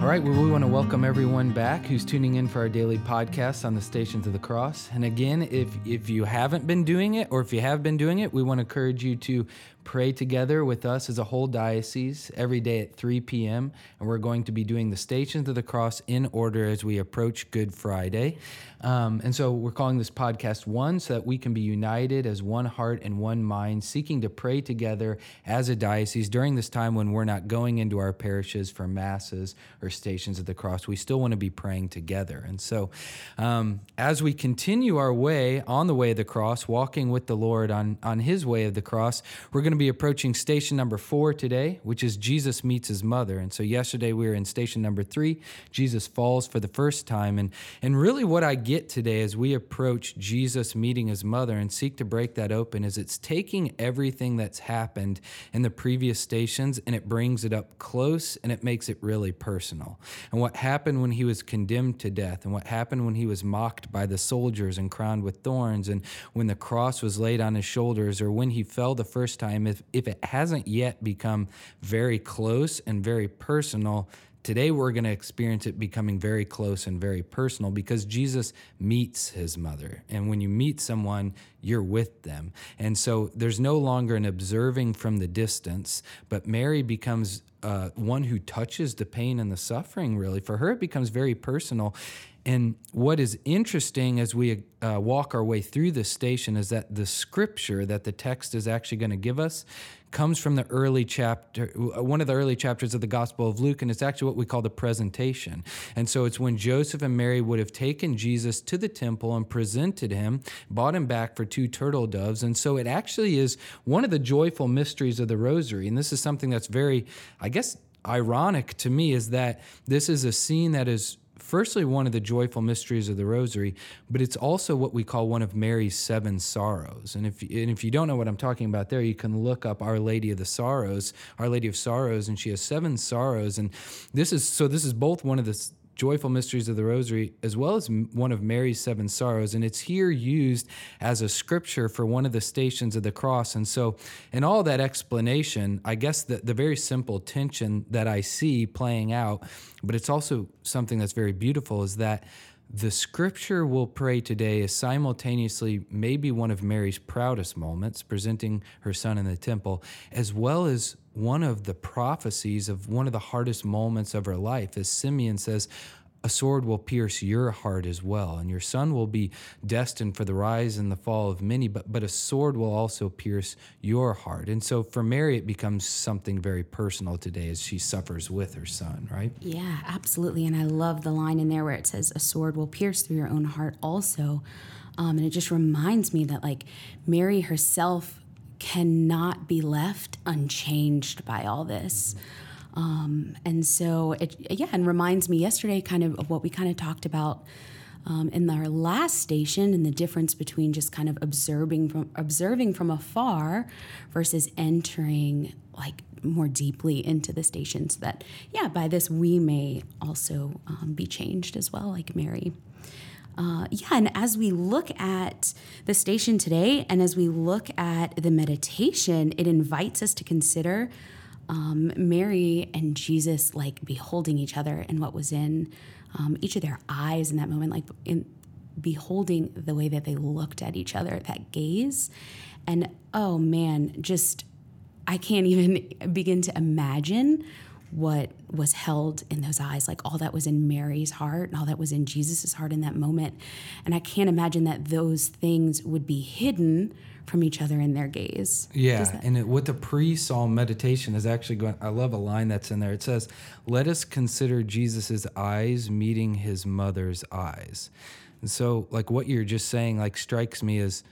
All right, well, we want to welcome everyone back who's tuning in for our daily podcast on the Stations of the Cross. And again, if if you haven't been doing it, or if you have been doing it, we want to encourage you to pray together with us as a whole diocese every day at 3 p.m. And we're going to be doing the Stations of the Cross in order as we approach Good Friday. Um, and so we're calling this podcast One so that we can be united as one heart and one mind, seeking to pray together as a diocese during this time when we're not going into our parishes for masses or Stations of the Cross. We still want to be praying together. And so um, as we continue our way on the way of the cross, walking with the Lord on, on his way of the cross, we're going to be approaching station number four today, which is Jesus meets his mother. And so yesterday we were in station number three. Jesus falls for the first time. And, and really, what I get today as we approach Jesus meeting his mother and seek to break that open is it's taking everything that's happened in the previous stations and it brings it up close and it makes it really personal. And what happened when he was condemned to death, and what happened when he was mocked by the soldiers and crowned with thorns, and when the cross was laid on his shoulders, or when he fell the first time if, if it hasn't yet become very close and very personal, today we're going to experience it becoming very close and very personal because Jesus meets his mother. And when you meet someone, you're with them. And so there's no longer an observing from the distance, but Mary becomes uh, one who touches the pain and the suffering, really. For her, it becomes very personal. And what is interesting as we uh, walk our way through this station is that the scripture that the text is actually going to give us comes from the early chapter, one of the early chapters of the Gospel of Luke, and it's actually what we call the presentation. And so it's when Joseph and Mary would have taken Jesus to the temple and presented him, bought him back for two turtle doves. And so it actually is one of the joyful mysteries of the rosary. And this is something that's very, I guess, ironic to me is that this is a scene that is firstly one of the joyful mysteries of the rosary but it's also what we call one of mary's seven sorrows. And if, and if you don't know what i'm talking about there you can look up our lady of the sorrows our lady of sorrows and she has seven sorrows. And this is so this is both one of the joyful mysteries of the rosary as well as one of mary's seven sorrows and it's here used as a scripture for one of the stations of the cross. And so in all that explanation i guess the, the very simple tension that i see playing out but it's also something that's very beautiful is that the scripture we'll pray today is simultaneously maybe one of Mary's proudest moments, presenting her son in the temple, as well as one of the prophecies of one of the hardest moments of her life. As Simeon says, a sword will pierce your heart as well, and your son will be destined for the rise and the fall of many, but, but a sword will also pierce your heart. And so for Mary, it becomes something very personal today as she suffers with her son, right? Yeah, absolutely. And I love the line in there where it says, A sword will pierce through your own heart also. Um, and it just reminds me that, like, Mary herself cannot be left unchanged by all this. Um, and so it, yeah, and reminds me yesterday kind of of what we kind of talked about um, in our last station and the difference between just kind of observing from observing from afar versus entering like more deeply into the station so that yeah by this we may also um, be changed as well like mary. Uh, yeah, and as we look at the station today and as we look at the meditation, it invites us to consider um, Mary and Jesus like beholding each other and what was in um, each of their eyes in that moment, like in beholding the way that they looked at each other, that gaze. And oh man, just I can't even begin to imagine what was held in those eyes, like all that was in Mary's heart and all that was in Jesus's heart in that moment. And I can't imagine that those things would be hidden from each other in their gaze. Yeah, that- and it, with the pre-psalm meditation is actually going. I love a line that's in there. It says, "Let us consider Jesus's eyes meeting his mother's eyes." And so, like what you're just saying, like strikes me as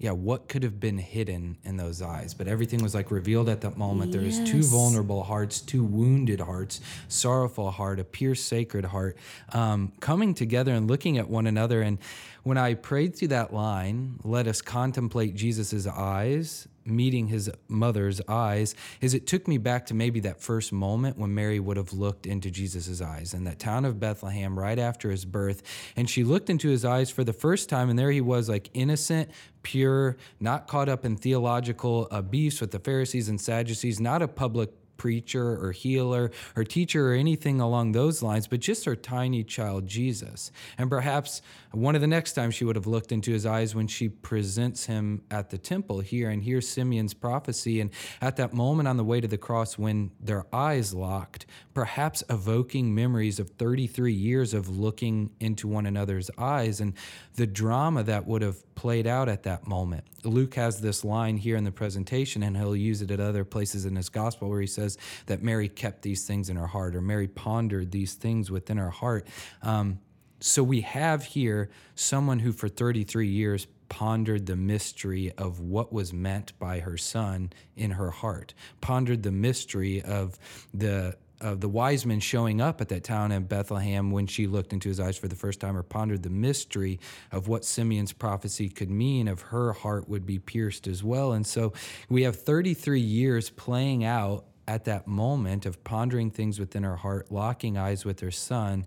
yeah, what could have been hidden in those eyes? But everything was like revealed at that moment. Yes. There is two vulnerable hearts, two wounded hearts, sorrowful heart, a pure sacred heart, um, coming together and looking at one another. And when I prayed through that line, let us contemplate Jesus's eyes meeting his mother's eyes is it took me back to maybe that first moment when Mary would have looked into Jesus' eyes in that town of Bethlehem right after his birth. And she looked into his eyes for the first time, and there he was, like innocent, pure, not caught up in theological uh, beefs with the Pharisees and Sadducees, not a public preacher or healer or teacher or anything along those lines, but just her tiny child, Jesus. And perhaps one of the next times she would have looked into his eyes when she presents him at the temple here and hears Simeon's prophecy. And at that moment on the way to the cross, when their eyes locked, perhaps evoking memories of 33 years of looking into one another's eyes and the drama that would have played out at that moment. Luke has this line here in the presentation, and he'll use it at other places in his gospel where he says that Mary kept these things in her heart, or Mary pondered these things within her heart. Um, so we have here someone who, for 33 years, pondered the mystery of what was meant by her son in her heart, pondered the mystery of the of the wise men showing up at that town in Bethlehem when she looked into his eyes for the first time or pondered the mystery of what Simeon's prophecy could mean of her heart would be pierced as well. And so we have 33 years playing out at that moment of pondering things within her heart, locking eyes with her son.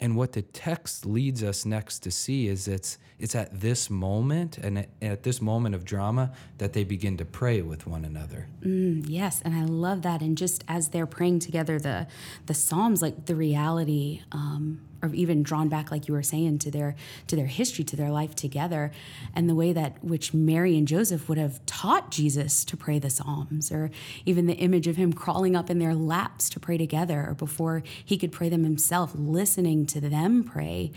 And what the text leads us next to see is it's it's at this moment and at, at this moment of drama that they begin to pray with one another. Mm, yes, and I love that. And just as they're praying together, the the Psalms, like the reality, um, or even drawn back, like you were saying, to their to their history, to their life together, and the way that which Mary and Joseph would have taught Jesus to pray the Psalms, or even the image of him crawling up in their laps to pray together, or before he could pray them himself, listening to them pray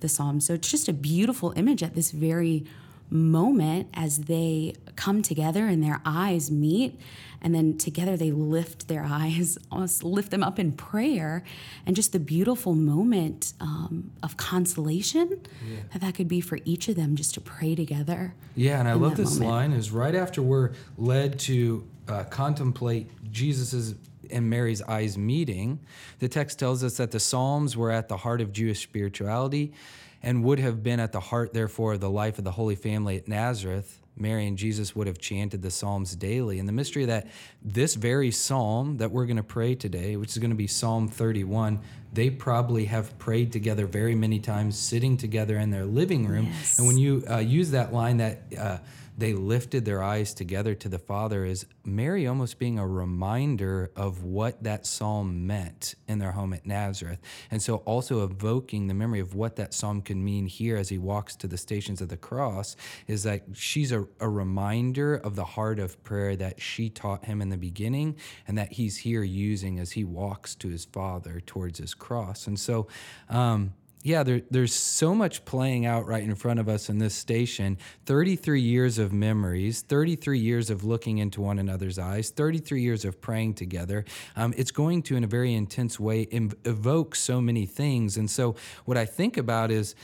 the Psalms. So it's just a beautiful image at this very moment as they come together and their eyes meet and then together they lift their eyes almost lift them up in prayer and just the beautiful moment um, of consolation yeah. that that could be for each of them just to pray together yeah and i love this moment. line is right after we're led to uh, contemplate jesus's and Mary's eyes meeting, the text tells us that the Psalms were at the heart of Jewish spirituality and would have been at the heart, therefore, of the life of the Holy Family at Nazareth. Mary and Jesus would have chanted the Psalms daily. And the mystery that this very psalm that we're going to pray today, which is going to be Psalm 31, they probably have prayed together very many times, sitting together in their living room. Yes. And when you uh, use that line that uh, they lifted their eyes together to the Father is Mary almost being a reminder of what that psalm meant in their home at Nazareth. And so also evoking the memory of what that psalm can mean here as he walks to the stations of the cross is that she's a, a reminder of the heart of prayer that she taught him in the beginning and that he's here using as he walks to his Father towards his cross. And so, um, yeah, there, there's so much playing out right in front of us in this station. 33 years of memories, 33 years of looking into one another's eyes, 33 years of praying together. Um, it's going to, in a very intense way, evoke so many things. And so, what I think about is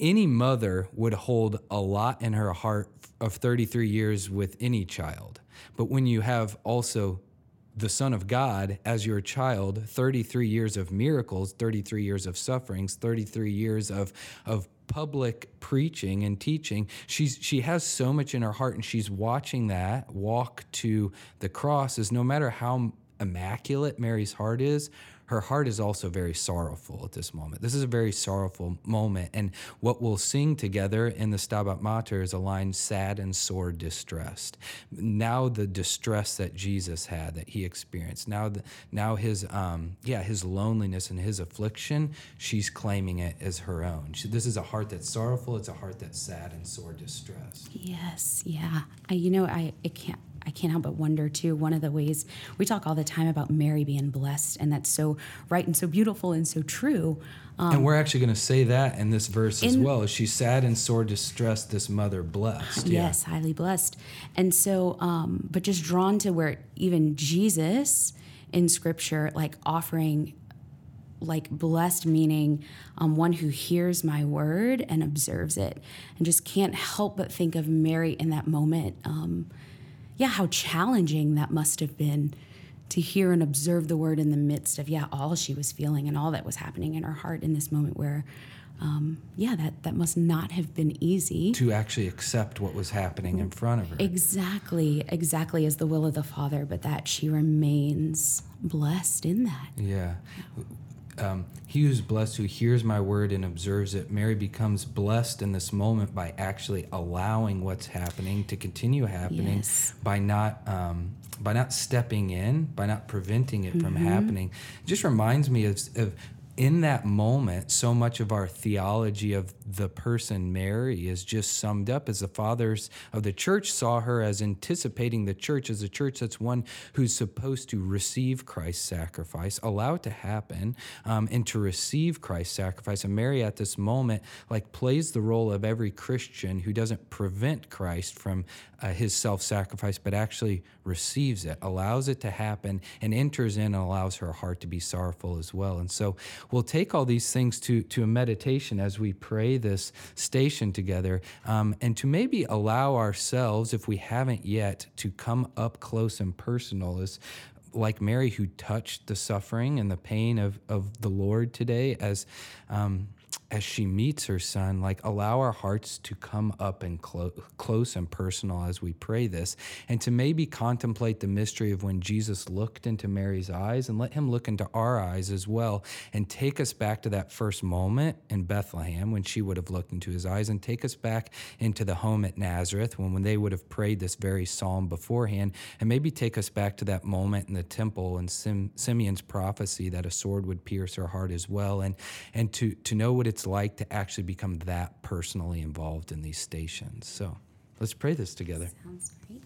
any mother would hold a lot in her heart of 33 years with any child. But when you have also the Son of God as your child, 33 years of miracles, 33 years of sufferings, 33 years of, of public preaching and teaching. She's she has so much in her heart and she's watching that walk to the cross is no matter how immaculate Mary's heart is, her heart is also very sorrowful at this moment. This is a very sorrowful moment. And what we'll sing together in the Stabat Mater is a line sad and sore distressed. Now the distress that Jesus had, that he experienced, now the, now his um, yeah, his loneliness and his affliction, she's claiming it as her own. She, this is a heart that's sorrowful, it's a heart that's sad and sore distressed. Yes, yeah. I, you know, I it can't I can't help but wonder too. One of the ways we talk all the time about Mary being blessed, and that's so right and so beautiful and so true. Um, and we're actually going to say that in this verse in, as well. She's sad and sore distressed, this mother blessed. Yes, yeah. highly blessed. And so, um, but just drawn to where even Jesus in scripture, like offering like blessed meaning um, one who hears my word and observes it and just can't help but think of mary in that moment um, yeah, how challenging that must have been to hear and observe the word in the midst of, yeah, all she was feeling and all that was happening in her heart in this moment where, um, yeah, that, that must not have been easy. To actually accept what was happening in front of her. Exactly, exactly as the will of the Father, but that she remains blessed in that. Yeah um, he who's blessed who hears my word and observes it mary becomes blessed in this moment by actually allowing what's happening to continue happening yes. by not um, by not stepping in, by not preventing it mm-hmm. from happening, it just reminds me of, of in that moment, so much of our theology of the person Mary is just summed up as the fathers of the church saw her as anticipating the church as a church that's one who's supposed to receive Christ's sacrifice, allow it to happen, um, and to receive Christ's sacrifice. And Mary, at this moment, like plays the role of every Christian who doesn't prevent Christ from uh, his self sacrifice, but actually receives it, allows it to happen, and enters in and allows her heart to be sorrowful as well. And so we'll take all these things to, to a meditation as we pray this station together, um, and to maybe allow ourselves, if we haven't yet, to come up close and personal as like Mary, who touched the suffering and the pain of, of the Lord today, as um, as she meets her son, like allow our hearts to come up and clo- close and personal as we pray this, and to maybe contemplate the mystery of when Jesus looked into Mary's eyes and let him look into our eyes as well, and take us back to that first moment in Bethlehem when she would have looked into his eyes, and take us back into the home at Nazareth when, when they would have prayed this very psalm beforehand, and maybe take us back to that moment in the temple and Sim- Simeon's prophecy that a sword would pierce her heart as well, and, and to, to know what it's like to actually become that personally involved in these stations. So let's pray this together. Sounds great.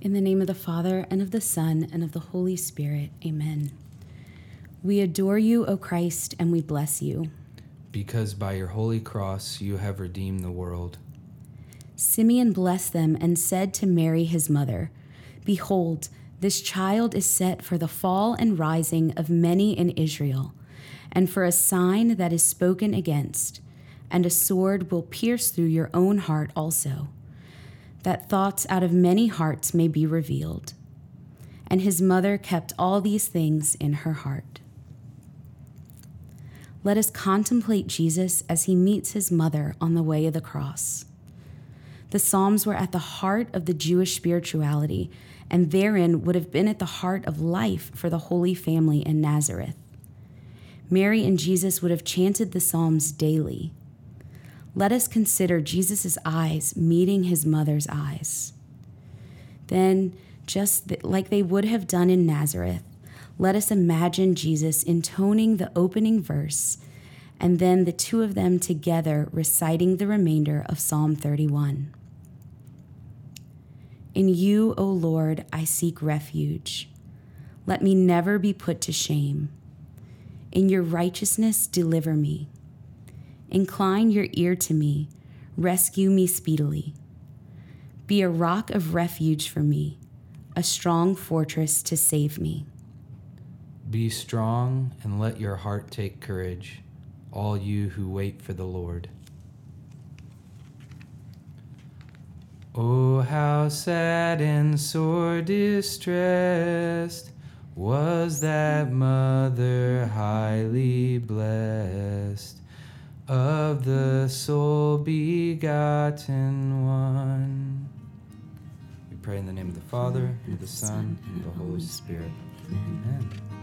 In the name of the Father, and of the Son, and of the Holy Spirit, amen. We adore you, O Christ, and we bless you. Because by your holy cross you have redeemed the world. Simeon blessed them and said to Mary his mother, Behold, this child is set for the fall and rising of many in Israel, and for a sign that is spoken against, and a sword will pierce through your own heart also, that thoughts out of many hearts may be revealed. And his mother kept all these things in her heart. Let us contemplate Jesus as he meets his mother on the way of the cross. The Psalms were at the heart of the Jewish spirituality and therein would have been at the heart of life for the Holy Family in Nazareth. Mary and Jesus would have chanted the Psalms daily. Let us consider Jesus' eyes meeting his mother's eyes. Then, just like they would have done in Nazareth, let us imagine Jesus intoning the opening verse and then the two of them together reciting the remainder of Psalm 31. In you, O Lord, I seek refuge. Let me never be put to shame. In your righteousness, deliver me. Incline your ear to me, rescue me speedily. Be a rock of refuge for me, a strong fortress to save me. Be strong and let your heart take courage, all you who wait for the Lord. Oh, how sad and sore distressed was that mother highly blessed of the sole begotten one. We pray in the name of the Father, and of the Son, and of the Holy Spirit. Amen.